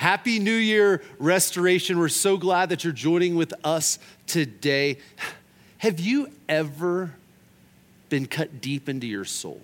Happy New Year, Restoration. We're so glad that you're joining with us today. Have you ever been cut deep into your soul?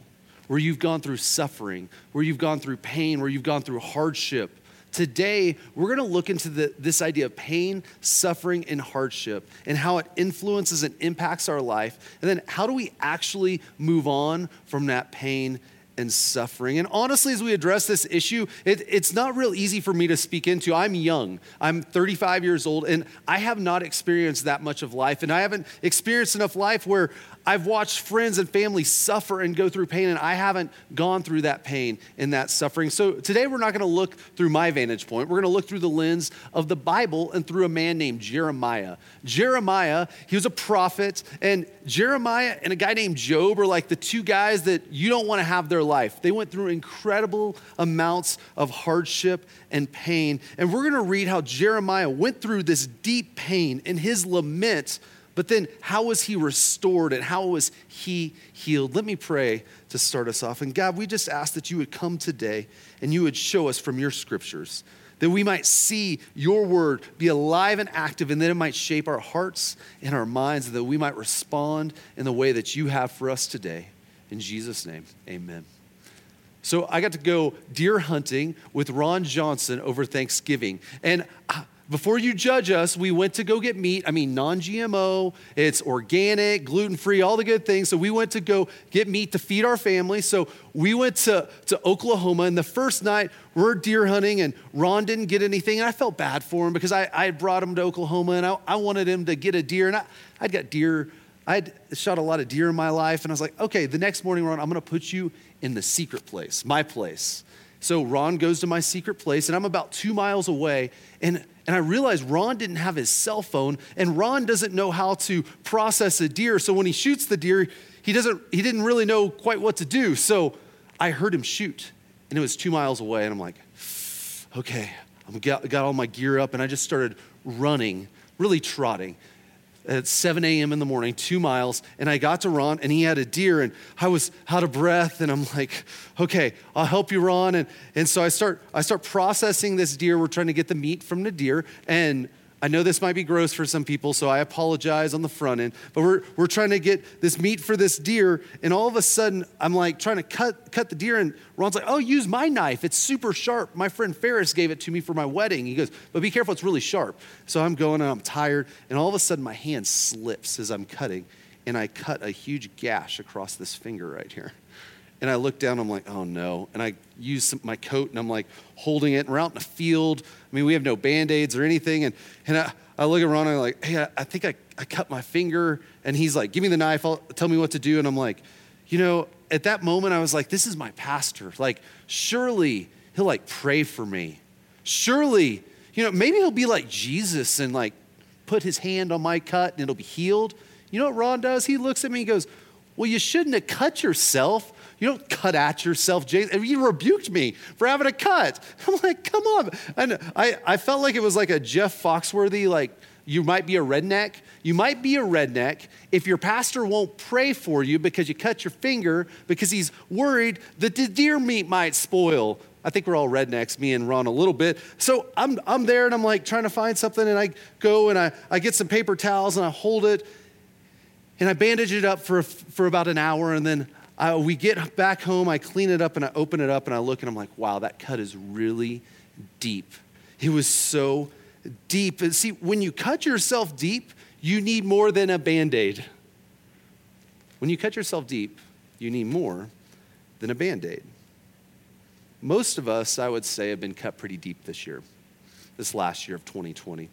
Where you've gone through suffering, where you've gone through pain, where you've gone through hardship. Today, we're gonna look into the, this idea of pain, suffering, and hardship and how it influences and impacts our life. And then, how do we actually move on from that pain and suffering. And honestly, as we address this issue, it, it's not real easy for me to speak into. I'm young, I'm 35 years old, and I have not experienced that much of life. And I haven't experienced enough life where I've watched friends and family suffer and go through pain, and I haven't gone through that pain and that suffering. So today we're not going to look through my vantage point. We're going to look through the lens of the Bible and through a man named Jeremiah. Jeremiah, he was a prophet, and Jeremiah and a guy named Job are like the two guys that you don't want to have their life. They went through incredible amounts of hardship and pain. And we're going to read how Jeremiah went through this deep pain in his lament but then, how was he restored and how was he healed? Let me pray to start us off. And God, we just ask that you would come today and you would show us from your scriptures that we might see your word be alive and active, and that it might shape our hearts and our minds, and that we might respond in the way that you have for us today. In Jesus' name, amen. So I got to go deer hunting with Ron Johnson over Thanksgiving. And uh, before you judge us, we went to go get meat. I mean, non GMO, it's organic, gluten free, all the good things. So we went to go get meat to feed our family. So we went to, to Oklahoma, and the first night we're deer hunting, and Ron didn't get anything. And I felt bad for him because I, I had brought him to Oklahoma and I, I wanted him to get a deer. And I, I'd got deer, I'd shot a lot of deer in my life. And I was like, okay, the next morning, Ron, I'm going to put you in the secret place, my place. So Ron goes to my secret place, and I'm about two miles away. And and I realized Ron didn't have his cell phone, and Ron doesn't know how to process a deer. So when he shoots the deer, he, doesn't, he didn't really know quite what to do. So I heard him shoot, and it was two miles away. And I'm like, okay, I got, got all my gear up, and I just started running, really trotting at 7 a.m. in the morning, two miles, and I got to Ron, and he had a deer, and I was out of breath, and I'm like, okay, I'll help you, Ron. And, and so I start, I start processing this deer. We're trying to get the meat from the deer, and I know this might be gross for some people, so I apologize on the front end. But we're, we're trying to get this meat for this deer, and all of a sudden, I'm like trying to cut, cut the deer, and Ron's like, oh, use my knife. It's super sharp. My friend Ferris gave it to me for my wedding. He goes, but be careful, it's really sharp. So I'm going, and I'm tired, and all of a sudden, my hand slips as I'm cutting, and I cut a huge gash across this finger right here. And I look down, I'm like, oh no. And I use some, my coat and I'm like holding it. And we're out in the field. I mean, we have no band aids or anything. And, and I, I look at Ron and I'm like, hey, I, I think I, I cut my finger. And he's like, give me the knife. I'll, tell me what to do. And I'm like, you know, at that moment, I was like, this is my pastor. Like, surely he'll like pray for me. Surely, you know, maybe he'll be like Jesus and like put his hand on my cut and it'll be healed. You know what Ron does? He looks at me and goes, well, you shouldn't have cut yourself. You don't cut at yourself, Jason. You rebuked me for having a cut. I'm like, come on. And I, I felt like it was like a Jeff Foxworthy, like, you might be a redneck. You might be a redneck if your pastor won't pray for you because you cut your finger because he's worried that the deer meat might spoil. I think we're all rednecks, me and Ron, a little bit. So I'm, I'm there and I'm like trying to find something, and I go and I, I get some paper towels and I hold it and I bandage it up for, for about an hour, and then I, we get back home, I clean it up and I open it up and I look and I'm like, wow, that cut is really deep. It was so deep. And see, when you cut yourself deep, you need more than a band aid. When you cut yourself deep, you need more than a band aid. Most of us, I would say, have been cut pretty deep this year, this last year of 2020.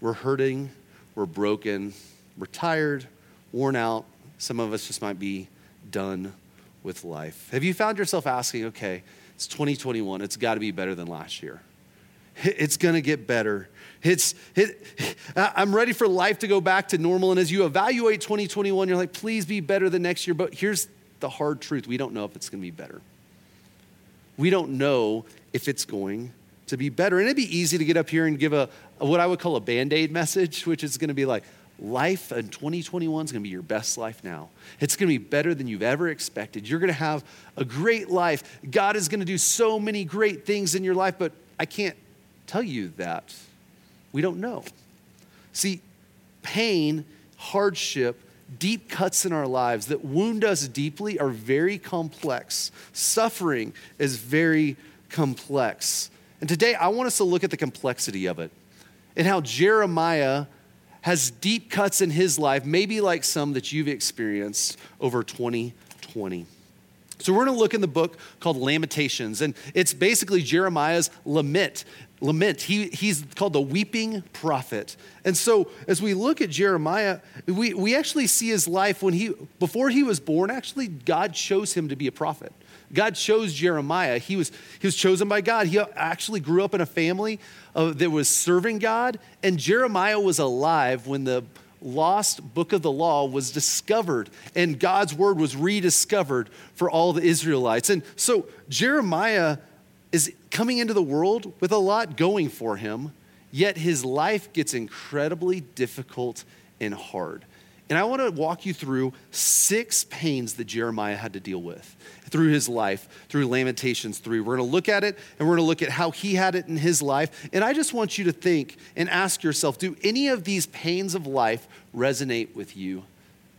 We're hurting, we're broken, we're tired, worn out. Some of us just might be done with life? Have you found yourself asking, okay, it's 2021, it's got to be better than last year? It's going to get better. It's, it, I'm ready for life to go back to normal. And as you evaluate 2021, you're like, please be better than next year. But here's the hard truth we don't know if it's going to be better. We don't know if it's going to be better. And it'd be easy to get up here and give a, a what I would call a band aid message, which is going to be like, life in 2021 is going to be your best life now. It's going to be better than you've ever expected. You're going to have a great life. God is going to do so many great things in your life, but I can't tell you that? We don't know. See, pain, hardship, deep cuts in our lives that wound us deeply are very complex. Suffering is very complex. And today I want us to look at the complexity of it and how Jeremiah has deep cuts in his life, maybe like some that you've experienced over 2020. So, we're going to look in the book called Lamentations, and it's basically Jeremiah's lament. Lament. He, he's called the weeping prophet. And so, as we look at Jeremiah, we, we actually see his life when he, before he was born, actually, God chose him to be a prophet. God chose Jeremiah. He was, he was chosen by God. He actually grew up in a family uh, that was serving God, and Jeremiah was alive when the lost book of the law was discovered and God's word was rediscovered for all the Israelites. And so Jeremiah is coming into the world with a lot going for him, yet his life gets incredibly difficult and hard. And I want to walk you through six pains that Jeremiah had to deal with through his life, through Lamentations 3. We're going to look at it and we're going to look at how he had it in his life. And I just want you to think and ask yourself do any of these pains of life resonate with you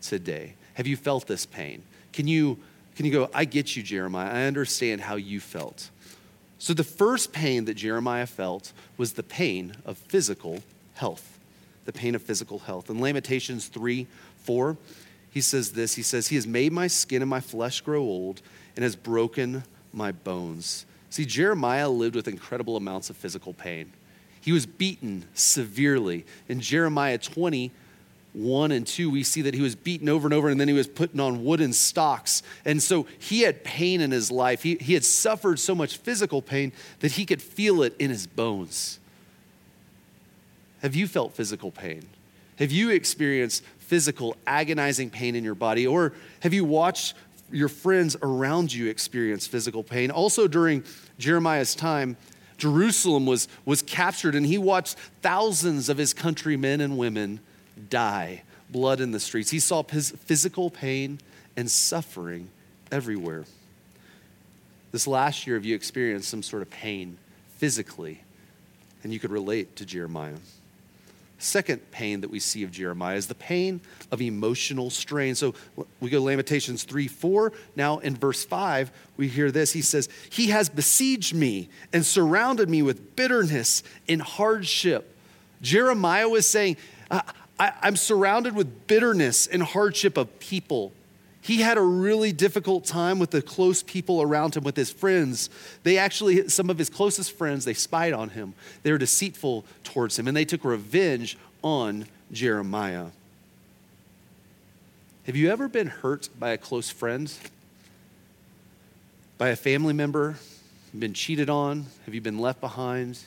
today? Have you felt this pain? Can you, can you go, I get you, Jeremiah. I understand how you felt. So the first pain that Jeremiah felt was the pain of physical health the pain of physical health. In Lamentations 3 4, he says this He says, He has made my skin and my flesh grow old and has broken my bones. See, Jeremiah lived with incredible amounts of physical pain. He was beaten severely. In Jeremiah 20, 1 and 2, we see that he was beaten over and over, and then he was putting on wooden stocks. And so he had pain in his life. He, he had suffered so much physical pain that he could feel it in his bones. Have you felt physical pain? Have you experienced physical, agonizing pain in your body? Or have you watched your friends around you experience physical pain? Also, during Jeremiah's time, Jerusalem was, was captured, and he watched thousands of his countrymen and women die, blood in the streets. He saw his physical pain and suffering everywhere. This last year, have you experienced some sort of pain physically? And you could relate to Jeremiah. Second pain that we see of Jeremiah is the pain of emotional strain. So we go to Lamentations 3 4. Now in verse 5, we hear this. He says, He has besieged me and surrounded me with bitterness and hardship. Jeremiah was saying, I, am surrounded with bitterness and hardship of people he had a really difficult time with the close people around him, with his friends. They actually, some of his closest friends, they spied on him. They were deceitful towards him, and they took revenge on Jeremiah. Have you ever been hurt by a close friend? By a family member? Been cheated on? Have you been left behind?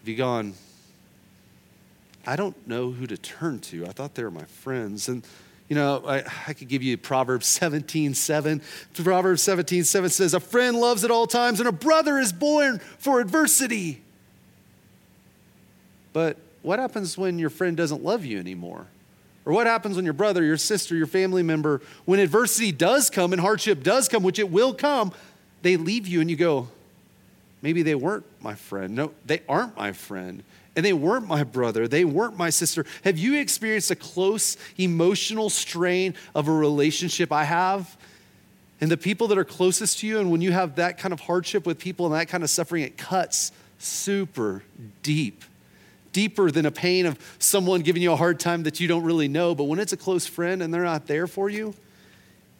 Have you gone, I don't know who to turn to. I thought they were my friends. And, you know, I, I could give you Proverbs 17 7. Proverbs 17 7 says, A friend loves at all times, and a brother is born for adversity. But what happens when your friend doesn't love you anymore? Or what happens when your brother, your sister, your family member, when adversity does come and hardship does come, which it will come, they leave you and you go, maybe they weren't my friend. No, they aren't my friend and they weren't my brother, they weren't my sister. Have you experienced a close emotional strain of a relationship I have? And the people that are closest to you, and when you have that kind of hardship with people and that kind of suffering, it cuts super deep. Deeper than a pain of someone giving you a hard time that you don't really know. But when it's a close friend and they're not there for you,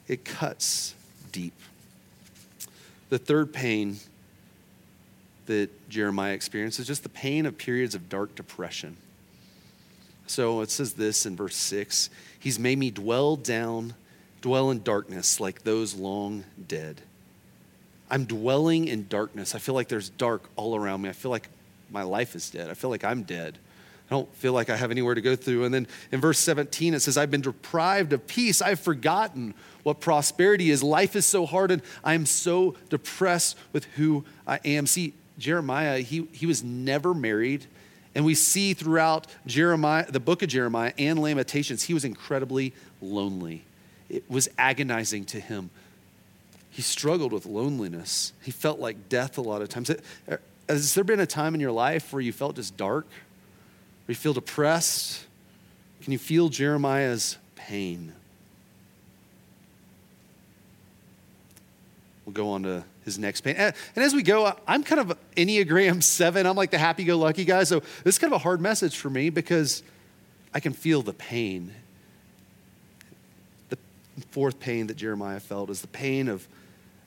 it cuts deep. The third pain that Jeremiah experiences, just the pain of periods of dark depression. So it says this in verse 6 He's made me dwell down, dwell in darkness like those long dead. I'm dwelling in darkness. I feel like there's dark all around me. I feel like my life is dead. I feel like I'm dead. I don't feel like I have anywhere to go through. And then in verse 17, it says, I've been deprived of peace. I've forgotten what prosperity is. Life is so hard, and I am so depressed with who I am. See, Jeremiah, he, he was never married. And we see throughout Jeremiah, the book of Jeremiah and Lamentations, he was incredibly lonely. It was agonizing to him. he struggled with loneliness. He felt like death a lot of times. Has there been a time in your life where you felt just dark? Where you feel depressed? Can you feel Jeremiah's pain? We'll go on to his next pain. And as we go, I'm kind of Enneagram 7. I'm like the happy go lucky guy. So this is kind of a hard message for me because I can feel the pain. The fourth pain that Jeremiah felt is the pain of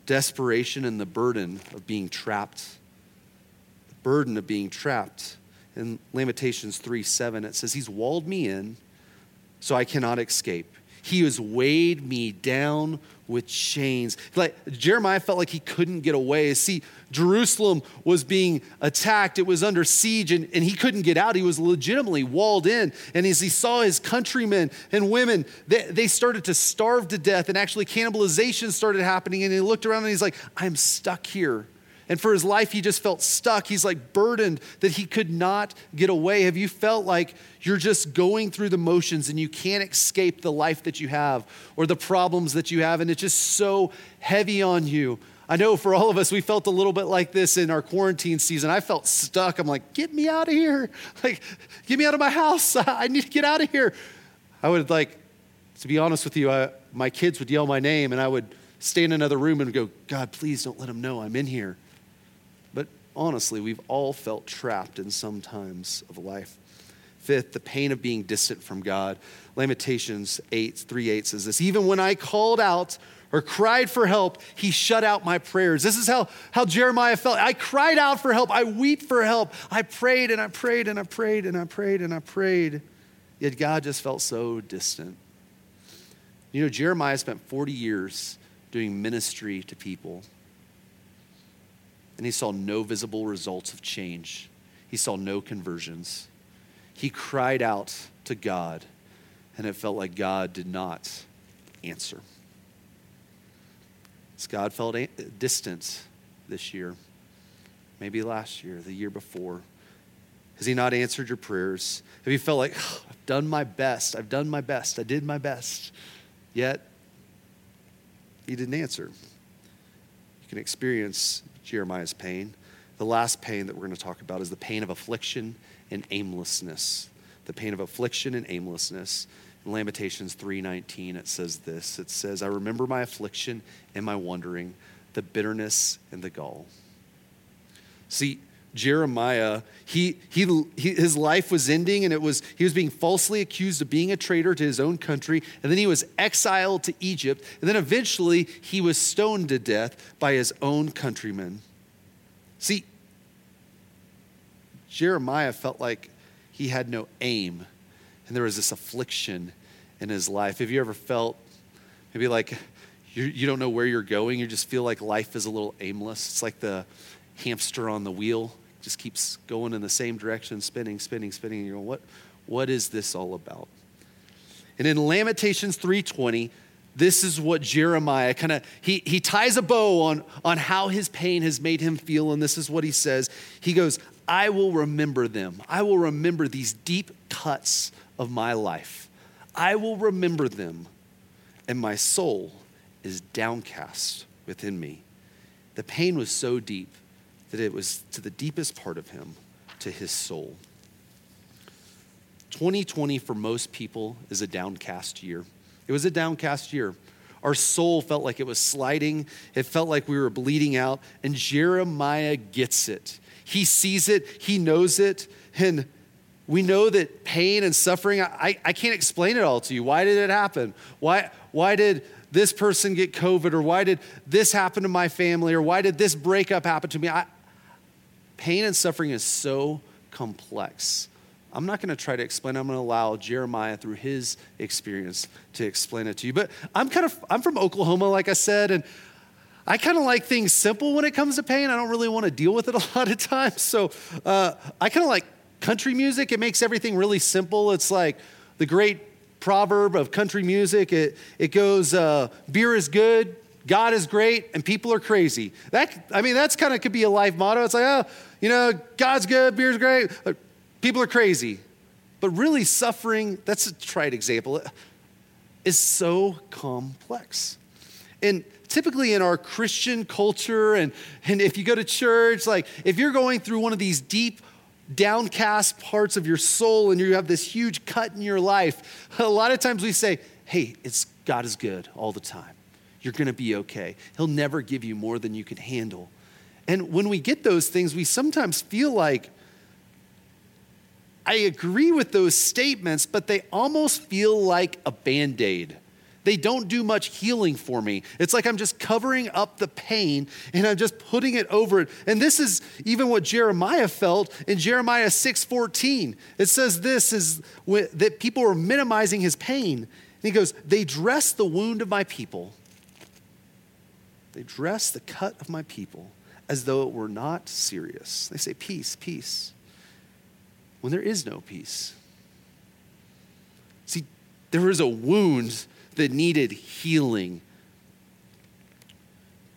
desperation and the burden of being trapped. The burden of being trapped. In Lamentations 3 7, it says, He's walled me in so I cannot escape. He has weighed me down with chains. Like Jeremiah felt like he couldn't get away. See, Jerusalem was being attacked, it was under siege, and, and he couldn't get out. He was legitimately walled in. And as he saw his countrymen and women, they, they started to starve to death, and actually cannibalization started happening. And he looked around and he's like, I'm stuck here. And for his life, he just felt stuck. He's like burdened that he could not get away. Have you felt like you're just going through the motions and you can't escape the life that you have or the problems that you have, and it's just so heavy on you? I know for all of us, we felt a little bit like this in our quarantine season. I felt stuck. I'm like, get me out of here. Like, get me out of my house. I need to get out of here. I would like, to be honest with you, I, my kids would yell my name and I would stay in another room and go, God, please don't let them know I'm in here honestly, we've all felt trapped in some times of life. Fifth, the pain of being distant from God. Lamentations 8, 3 8 says this Even when I called out or cried for help, he shut out my prayers. This is how, how Jeremiah felt. I cried out for help. I weep for help. I prayed and I prayed and I prayed and I prayed and I prayed. Yet God just felt so distant. You know, Jeremiah spent 40 years doing ministry to people and he saw no visible results of change. He saw no conversions. He cried out to God, and it felt like God did not answer. As God felt distant this year, maybe last year, the year before. Has He not answered your prayers? Have you felt like, oh, I've done my best, I've done my best, I did my best, yet He didn't answer? You can experience Jeremiah's pain. The last pain that we're going to talk about is the pain of affliction and aimlessness. The pain of affliction and aimlessness. In Lamentations 3:19 it says this. It says, "I remember my affliction and my wandering, the bitterness and the gall." See, Jeremiah, he, he, he, his life was ending and it was, he was being falsely accused of being a traitor to his own country. And then he was exiled to Egypt. And then eventually he was stoned to death by his own countrymen. See, Jeremiah felt like he had no aim and there was this affliction in his life. Have you ever felt maybe like you, you don't know where you're going? You just feel like life is a little aimless. It's like the hamster on the wheel just keeps going in the same direction, spinning, spinning, spinning. And you're going, what, what is this all about? And in Lamentations 3:20, this is what Jeremiah kind of he, he ties a bow on, on how his pain has made him feel, and this is what he says. He goes, I will remember them. I will remember these deep cuts of my life. I will remember them, and my soul is downcast within me. The pain was so deep that it was to the deepest part of him, to his soul. 2020 for most people is a downcast year. It was a downcast year. Our soul felt like it was sliding, it felt like we were bleeding out, and Jeremiah gets it. He sees it, he knows it, and we know that pain and suffering, I, I can't explain it all to you. Why did it happen? Why, why did this person get COVID? Or why did this happen to my family? Or why did this breakup happen to me? I, Pain and suffering is so complex. I'm not going to try to explain. I'm going to allow Jeremiah through his experience to explain it to you. But I'm kind of I'm from Oklahoma, like I said, and I kind of like things simple when it comes to pain. I don't really want to deal with it a lot of times. So uh, I kind of like country music. It makes everything really simple. It's like the great proverb of country music. It it goes, uh, "Beer is good, God is great and people are crazy. That, I mean, that's kind of could be a life motto. It's like, oh, you know, God's good, beer's great, people are crazy. But really, suffering, that's a trite example, is so complex. And typically in our Christian culture, and, and if you go to church, like if you're going through one of these deep, downcast parts of your soul and you have this huge cut in your life, a lot of times we say, hey, it's God is good all the time. You're going to be okay. He'll never give you more than you can handle. And when we get those things, we sometimes feel like, I agree with those statements, but they almost feel like a band aid. They don't do much healing for me. It's like I'm just covering up the pain and I'm just putting it over it. And this is even what Jeremiah felt in Jeremiah 6:14. It says this is that people are minimizing his pain. And he goes, "They dress the wound of my people. They dress the cut of my people as though it were not serious." They say peace, peace when there is no peace. See, there was a wound that needed healing.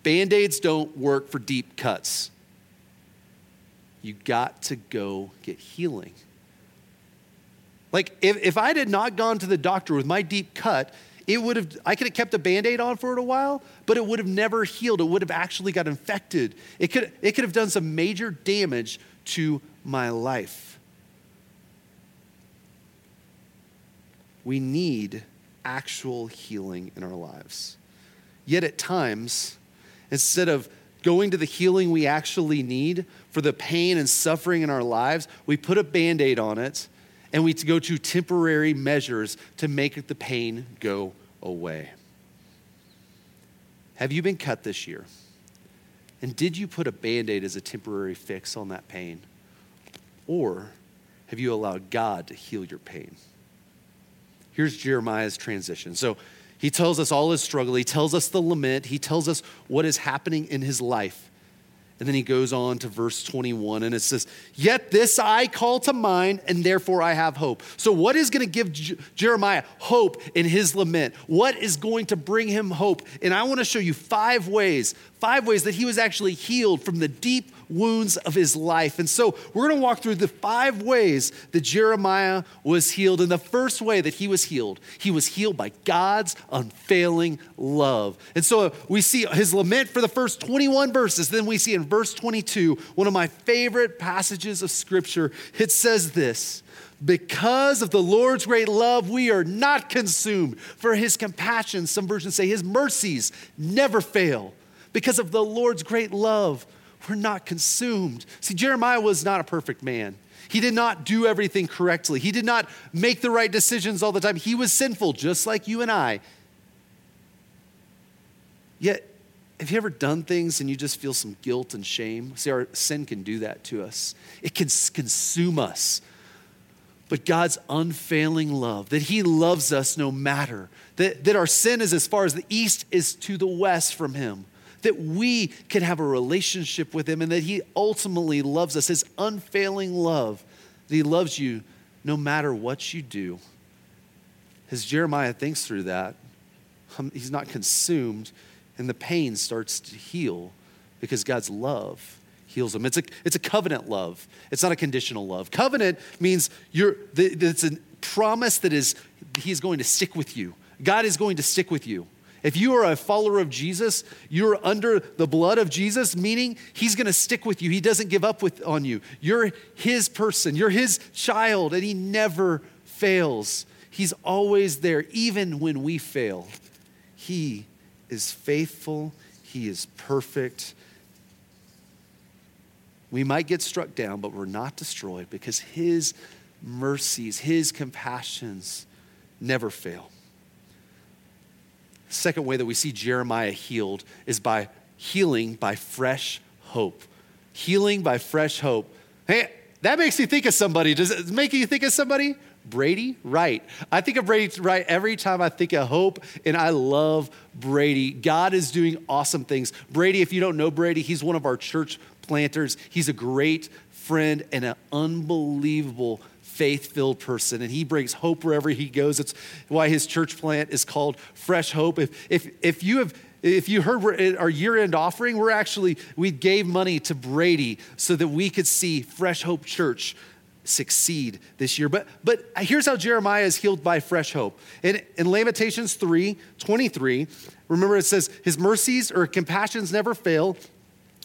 Band aids don't work for deep cuts. You got to go get healing. Like, if, if I had not gone to the doctor with my deep cut, it would have, I could have kept a band aid on for it a while, but it would have never healed. It would have actually got infected. It could, it could have done some major damage to my life. We need actual healing in our lives. Yet at times, instead of going to the healing we actually need for the pain and suffering in our lives, we put a band aid on it and we go to temporary measures to make the pain go away. Have you been cut this year? And did you put a band aid as a temporary fix on that pain? Or have you allowed God to heal your pain? Here's Jeremiah's transition. So he tells us all his struggle, he tells us the lament, he tells us what is happening in his life. And then he goes on to verse 21 and it says, Yet this I call to mind, and therefore I have hope. So, what is going to give J- Jeremiah hope in his lament? What is going to bring him hope? And I want to show you five ways, five ways that he was actually healed from the deep wounds of his life. And so we're going to walk through the five ways that Jeremiah was healed. And the first way that he was healed, he was healed by God's unfailing love. And so we see his lament for the first 21 verses. Then we see in verse 22, one of my favorite passages of scripture, it says this. Because of the Lord's great love, we are not consumed. For his compassion, some versions say his mercies never fail. Because of the Lord's great love, we're not consumed. See, Jeremiah was not a perfect man. He did not do everything correctly. He did not make the right decisions all the time. He was sinful, just like you and I. Yet, have you ever done things and you just feel some guilt and shame? See, our sin can do that to us, it can consume us. But God's unfailing love, that He loves us no matter, that, that our sin is as far as the east is to the west from Him that we can have a relationship with Him and that He ultimately loves us, His unfailing love, that He loves you no matter what you do. As Jeremiah thinks through that, um, he's not consumed, and the pain starts to heal because God's love heals them. It's a, it's a covenant love, it's not a conditional love. Covenant means you're, it's a promise that is, He's going to stick with you. God is going to stick with you. If you are a follower of Jesus, you're under the blood of Jesus, meaning he's going to stick with you. He doesn't give up with, on you. You're his person, you're his child, and he never fails. He's always there, even when we fail. He is faithful, he is perfect. We might get struck down, but we're not destroyed because his mercies, his compassions never fail. Second way that we see Jeremiah healed is by healing by fresh hope. Healing by fresh hope. Hey, that makes you think of somebody. Does it make you think of somebody? Brady Wright. I think of Brady Wright every time I think of hope, and I love Brady. God is doing awesome things. Brady, if you don't know Brady, he's one of our church planters. He's a great friend and an unbelievable faith filled person, and he brings hope wherever he goes. It's why his church plant is called Fresh Hope. If, if, if you have if you heard our year-end offering, we're actually we gave money to Brady so that we could see Fresh Hope Church succeed this year. But, but here's how Jeremiah is healed by fresh hope. In, in Lamentations 3 23, remember it says, His mercies or compassions never fail.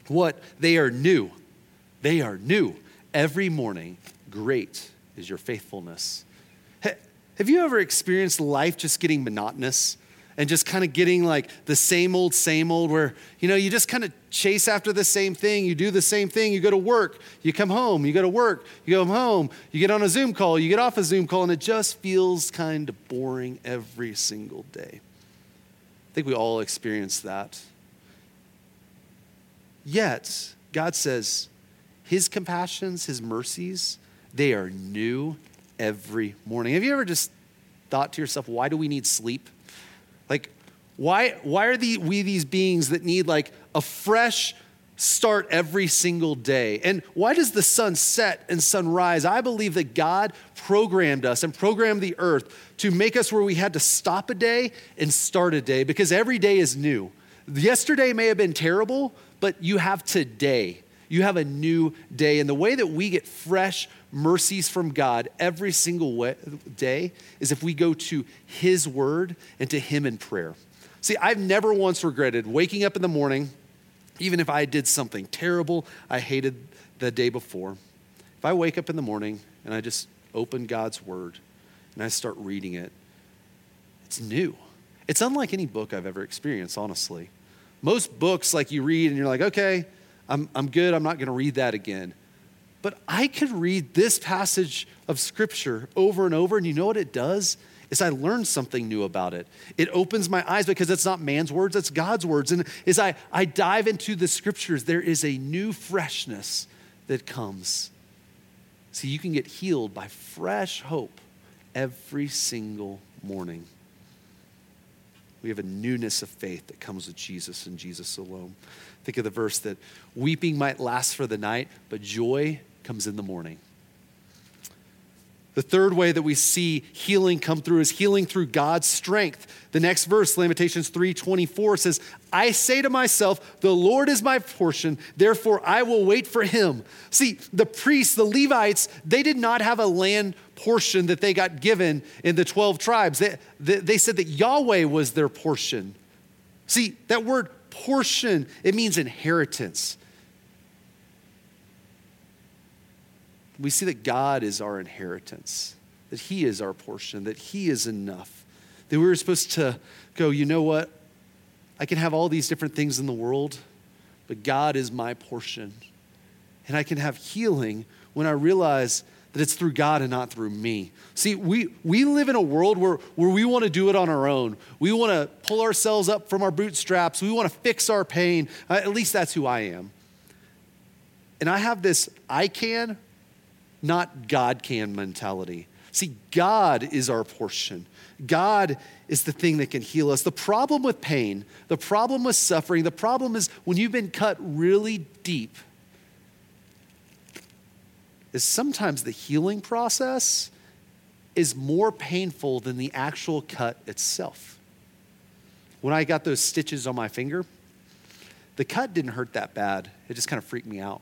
What? They are new. They are new. Every morning, great is your faithfulness. Have you ever experienced life just getting monotonous? And just kind of getting like the same old, same old, where, you know, you just kind of chase after the same thing. You do the same thing. You go to work, you come home, you go to work, you go home, you get on a Zoom call, you get off a Zoom call, and it just feels kind of boring every single day. I think we all experience that. Yet, God says, His compassions, His mercies, they are new every morning. Have you ever just thought to yourself, why do we need sleep? Why, why are the, we these beings that need like a fresh start every single day? And why does the sun set and sun rise? I believe that God programmed us and programmed the earth to make us where we had to stop a day and start a day because every day is new. Yesterday may have been terrible, but you have today. You have a new day. And the way that we get fresh mercies from God every single way, day is if we go to His Word and to Him in prayer. See, I've never once regretted waking up in the morning, even if I did something terrible I hated the day before. If I wake up in the morning and I just open God's Word and I start reading it, it's new. It's unlike any book I've ever experienced, honestly. Most books, like you read and you're like, okay, I'm, I'm good, I'm not gonna read that again. But I could read this passage of scripture over and over, and you know what it does? Is I learn something new about it. It opens my eyes because it's not man's words, it's God's words. And as I, I dive into the scriptures, there is a new freshness that comes. See, you can get healed by fresh hope every single morning. We have a newness of faith that comes with Jesus and Jesus alone. Think of the verse that weeping might last for the night, but joy comes in the morning. The third way that we see healing come through is healing through God's strength. The next verse, Lamentations 3:24 says, "I say to myself, the Lord is my portion, therefore I will wait for him." See, the priests, the Levites, they did not have a land portion that they got given in the 12 tribes. They, they, they said that Yahweh was their portion. See, that word portion, it means inheritance. We see that God is our inheritance, that He is our portion, that He is enough. That we were supposed to go, you know what? I can have all these different things in the world, but God is my portion. And I can have healing when I realize that it's through God and not through me. See, we, we live in a world where, where we want to do it on our own. We want to pull ourselves up from our bootstraps. We want to fix our pain. Uh, at least that's who I am. And I have this I can not God can mentality. See, God is our portion. God is the thing that can heal us. The problem with pain, the problem with suffering, the problem is when you've been cut really deep, is sometimes the healing process is more painful than the actual cut itself. When I got those stitches on my finger, the cut didn't hurt that bad. It just kind of freaked me out.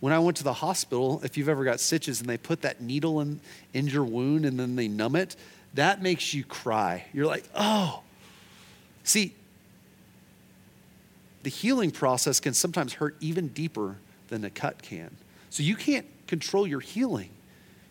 When I went to the hospital, if you've ever got stitches and they put that needle in, in your wound and then they numb it, that makes you cry. You're like, oh. See, the healing process can sometimes hurt even deeper than a cut can. So you can't control your healing.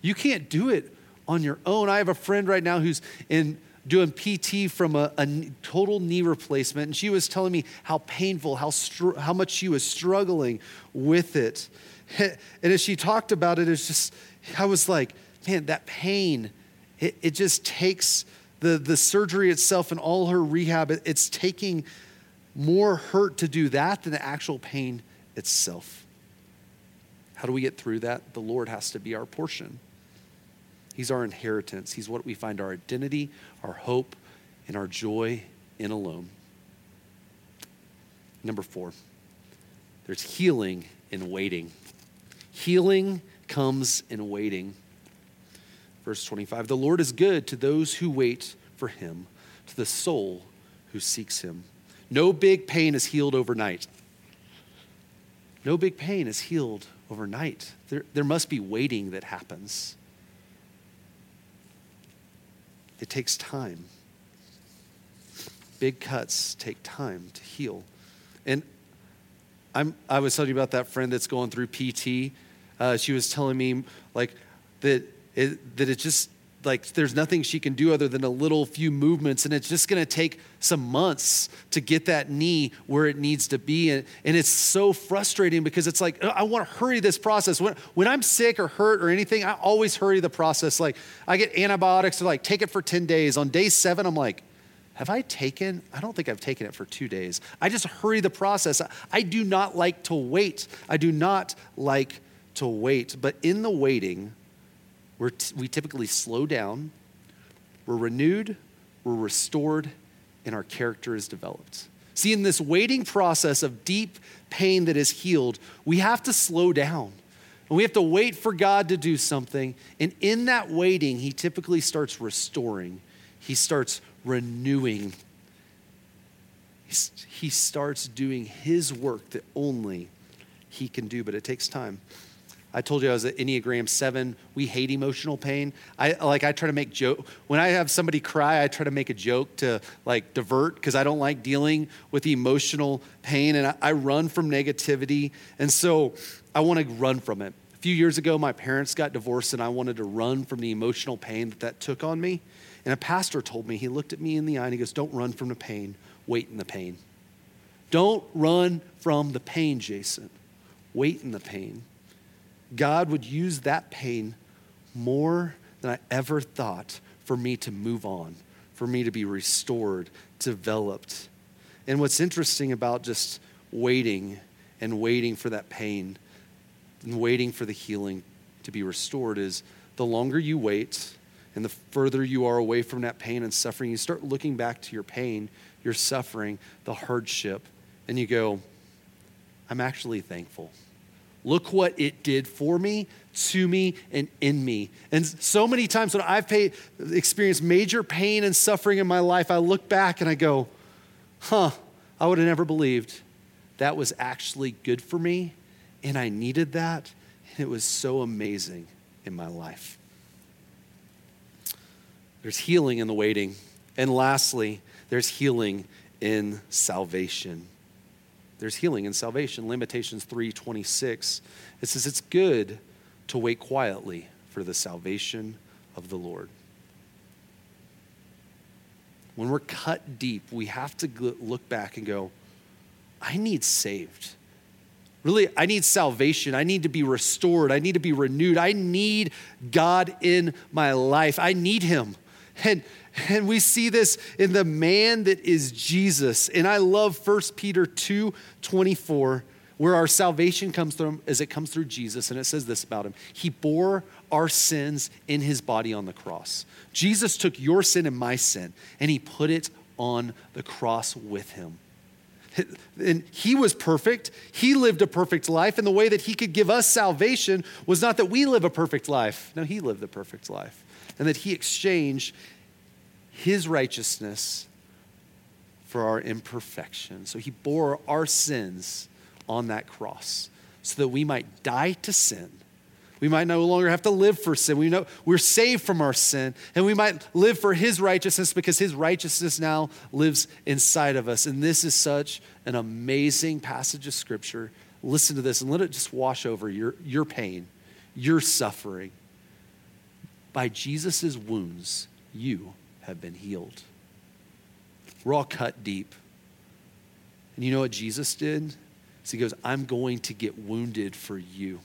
You can't do it on your own. I have a friend right now who's in doing PT from a, a total knee replacement, and she was telling me how painful, how, str- how much she was struggling with it. And as she talked about it, it's just, I was like, man, that pain, it, it just takes the, the surgery itself and all her rehab, it, it's taking more hurt to do that than the actual pain itself. How do we get through that? The Lord has to be our portion. He's our inheritance. He's what we find our identity, our hope, and our joy in alone. Number four, there's healing in waiting. Healing comes in waiting. Verse 25 The Lord is good to those who wait for him, to the soul who seeks him. No big pain is healed overnight. No big pain is healed overnight. There, there must be waiting that happens. It takes time. Big cuts take time to heal. And I'm, I was telling you about that friend that's going through PT. Uh, she was telling me like that it, that it just like there's nothing she can do other than a little few movements and it's just going to take some months to get that knee where it needs to be and, and it's so frustrating because it's like i want to hurry this process. When, when i'm sick or hurt or anything i always hurry the process. Like i get antibiotics to like take it for 10 days. On day seven i'm like have i taken i don't think i've taken it for two days. I just hurry the process. I, I do not like to wait. I do not like to wait but in the waiting we're t- we typically slow down, we're renewed, we're restored, and our character is developed. See, in this waiting process of deep pain that is healed, we have to slow down. And we have to wait for God to do something. And in that waiting, He typically starts restoring, He starts renewing. He starts doing His work that only He can do, but it takes time. I told you I was an Enneagram 7. We hate emotional pain. I like I try to make joke when I have somebody cry, I try to make a joke to like divert because I don't like dealing with emotional pain and I, I run from negativity. And so I want to run from it. A few years ago, my parents got divorced and I wanted to run from the emotional pain that that took on me. And a pastor told me, he looked at me in the eye and he goes, Don't run from the pain, wait in the pain. Don't run from the pain, Jason. Wait in the pain. God would use that pain more than I ever thought for me to move on, for me to be restored, developed. And what's interesting about just waiting and waiting for that pain and waiting for the healing to be restored is the longer you wait and the further you are away from that pain and suffering, you start looking back to your pain, your suffering, the hardship, and you go, I'm actually thankful. Look what it did for me, to me, and in me. And so many times when I've paid, experienced major pain and suffering in my life, I look back and I go, huh, I would have never believed that was actually good for me. And I needed that. And it was so amazing in my life. There's healing in the waiting. And lastly, there's healing in salvation. There's healing and salvation. Lamentations 3:26. It says it's good to wait quietly for the salvation of the Lord. When we're cut deep, we have to look back and go, I need saved. Really, I need salvation. I need to be restored. I need to be renewed. I need God in my life. I need Him. And, and we see this in the man that is Jesus. And I love 1 Peter 2 24, where our salvation comes from as it comes through Jesus. And it says this about him He bore our sins in his body on the cross. Jesus took your sin and my sin, and he put it on the cross with him. And he was perfect. He lived a perfect life. And the way that he could give us salvation was not that we live a perfect life. No, he lived the perfect life and that he exchanged his righteousness for our imperfection. So he bore our sins on that cross so that we might die to sin. We might no longer have to live for sin. We know we're saved from our sin, and we might live for his righteousness because his righteousness now lives inside of us. And this is such an amazing passage of scripture. Listen to this and let it just wash over your, your pain, your suffering by Jesus' wounds, you have been healed. We're all cut deep. And you know what Jesus did? So he goes, I'm going to get wounded for you.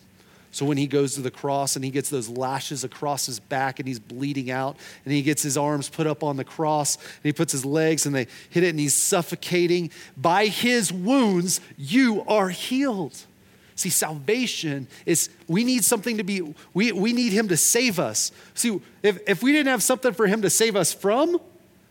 So when he goes to the cross and he gets those lashes across his back and he's bleeding out and he gets his arms put up on the cross and he puts his legs and they hit it and he's suffocating, by his wounds, you are healed. See, salvation is, we need something to be, we, we need Him to save us. See, if, if we didn't have something for Him to save us from,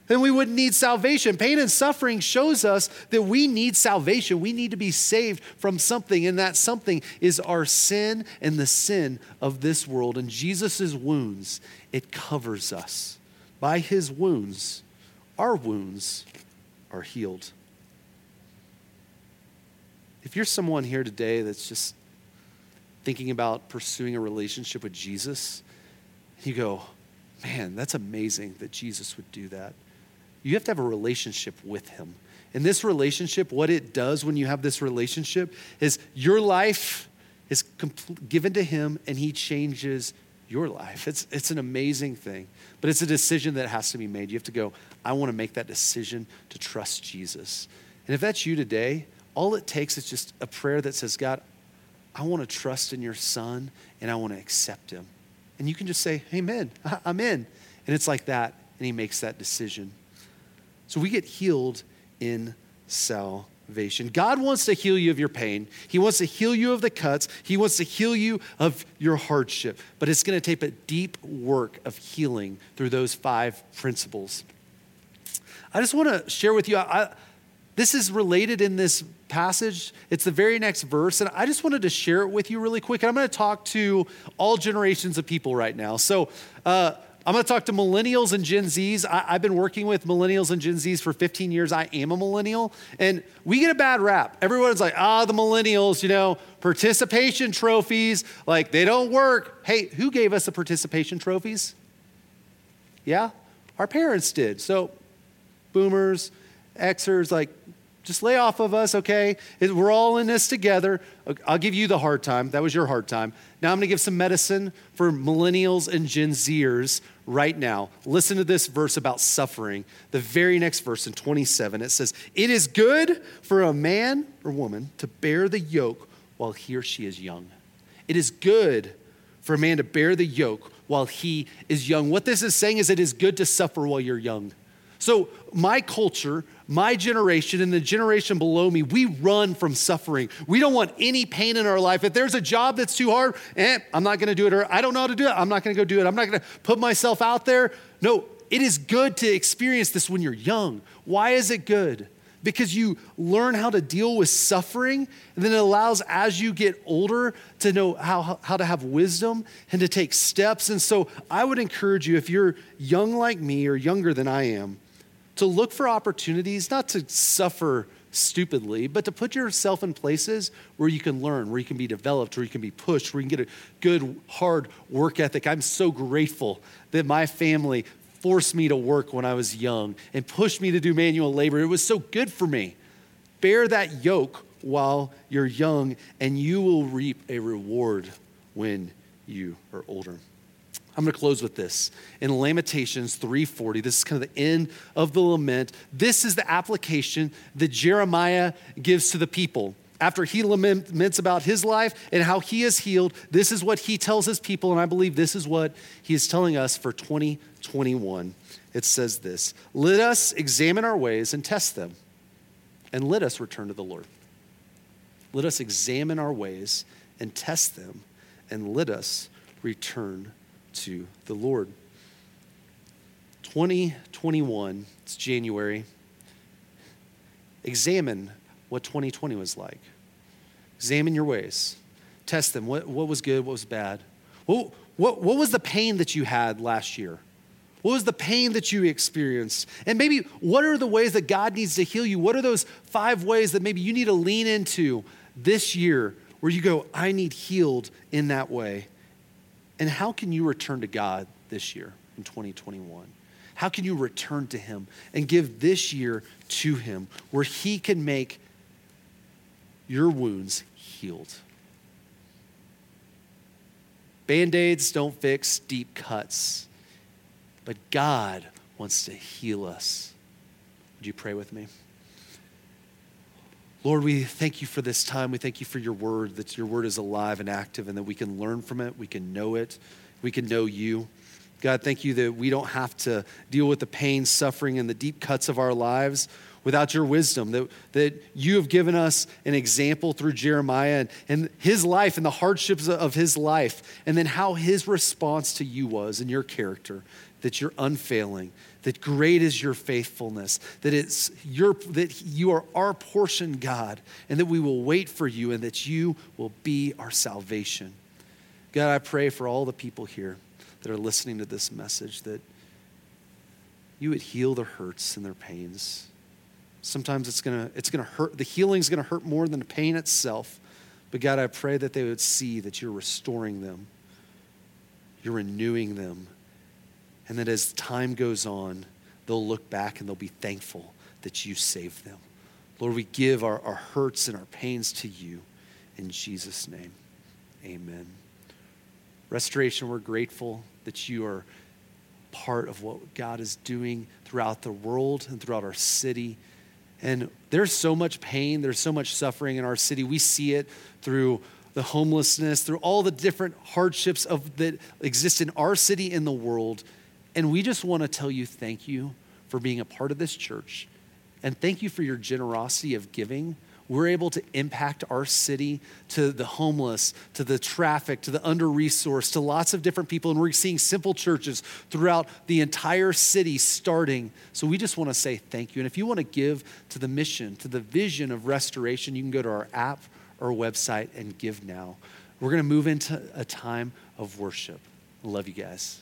then we wouldn't need salvation. Pain and suffering shows us that we need salvation. We need to be saved from something, and that something is our sin and the sin of this world. And Jesus' wounds, it covers us. By his wounds, our wounds are healed. If you're someone here today that's just thinking about pursuing a relationship with Jesus, you go, man, that's amazing that Jesus would do that. You have to have a relationship with him. And this relationship, what it does when you have this relationship is your life is given to him and he changes your life. It's, it's an amazing thing, but it's a decision that has to be made. You have to go, I want to make that decision to trust Jesus. And if that's you today, all it takes is just a prayer that says, God, I want to trust in your son and I want to accept him. And you can just say, Amen, I'm in. And it's like that, and he makes that decision. So we get healed in salvation. God wants to heal you of your pain. He wants to heal you of the cuts. He wants to heal you of your hardship. But it's going to take a deep work of healing through those five principles. I just want to share with you. I, this is related in this passage. It's the very next verse, and I just wanted to share it with you really quick. And I'm going to talk to all generations of people right now. So, uh, I'm going to talk to millennials and Gen Zs. I, have been working with millennials and Gen Zs for 15 years. I am a millennial, and we get a bad rap. Everyone's like, ah, the millennials, you know, participation trophies, like they don't work. Hey, who gave us the participation trophies? Yeah, our parents did. So, boomers, Xers, like, just lay off of us, okay? We're all in this together. I'll give you the hard time. That was your hard time. Now I'm going to give some medicine for millennials and Gen Zers right now. Listen to this verse about suffering. The very next verse in 27, it says, It is good for a man or woman to bear the yoke while he or she is young. It is good for a man to bear the yoke while he is young. What this is saying is it is good to suffer while you're young. So, my culture, my generation, and the generation below me, we run from suffering. We don't want any pain in our life. If there's a job that's too hard, eh, I'm not gonna do it, or I don't know how to do it, I'm not gonna go do it. I'm not gonna put myself out there. No, it is good to experience this when you're young. Why is it good? Because you learn how to deal with suffering, and then it allows, as you get older, to know how, how to have wisdom and to take steps. And so I would encourage you, if you're young like me or younger than I am, to look for opportunities, not to suffer stupidly, but to put yourself in places where you can learn, where you can be developed, where you can be pushed, where you can get a good, hard work ethic. I'm so grateful that my family forced me to work when I was young and pushed me to do manual labor. It was so good for me. Bear that yoke while you're young, and you will reap a reward when you are older. I'm going to close with this. In Lamentations 3:40, this is kind of the end of the lament. This is the application that Jeremiah gives to the people. After he laments about his life and how he is healed, this is what he tells his people, and I believe this is what he is telling us for 2021. It says this Let us examine our ways and test them, and let us return to the Lord. Let us examine our ways and test them, and let us return to the Lord. 2021, it's January. Examine what 2020 was like. Examine your ways. Test them. What, what was good? What was bad? What, what, what was the pain that you had last year? What was the pain that you experienced? And maybe what are the ways that God needs to heal you? What are those five ways that maybe you need to lean into this year where you go, I need healed in that way? And how can you return to God this year in 2021? How can you return to Him and give this year to Him where He can make your wounds healed? Band aids don't fix deep cuts, but God wants to heal us. Would you pray with me? Lord, we thank you for this time. We thank you for your word, that your word is alive and active, and that we can learn from it, we can know it, we can know you. God, thank you that we don't have to deal with the pain, suffering, and the deep cuts of our lives without your wisdom, that, that you have given us an example through Jeremiah and, and his life and the hardships of his life, and then how his response to you was and your character, that you're unfailing, that great is your faithfulness, that it's your that you are our portion, God, and that we will wait for you and that you will be our salvation. God, I pray for all the people here that are listening to this message that you would heal their hurts and their pains. Sometimes it's gonna, it's gonna hurt, the healing's gonna hurt more than the pain itself. But God, I pray that they would see that you're restoring them, you're renewing them, and that as time goes on, they'll look back and they'll be thankful that you saved them. Lord, we give our, our hurts and our pains to you. In Jesus' name, amen. Restoration, we're grateful that you are part of what God is doing throughout the world and throughout our city. And there's so much pain, there's so much suffering in our city. We see it through the homelessness, through all the different hardships of, that exist in our city and the world. And we just want to tell you thank you for being a part of this church. And thank you for your generosity of giving. We're able to impact our city to the homeless, to the traffic, to the under resourced, to lots of different people. And we're seeing simple churches throughout the entire city starting. So we just want to say thank you. And if you want to give to the mission, to the vision of restoration, you can go to our app or website and give now. We're going to move into a time of worship. Love you guys.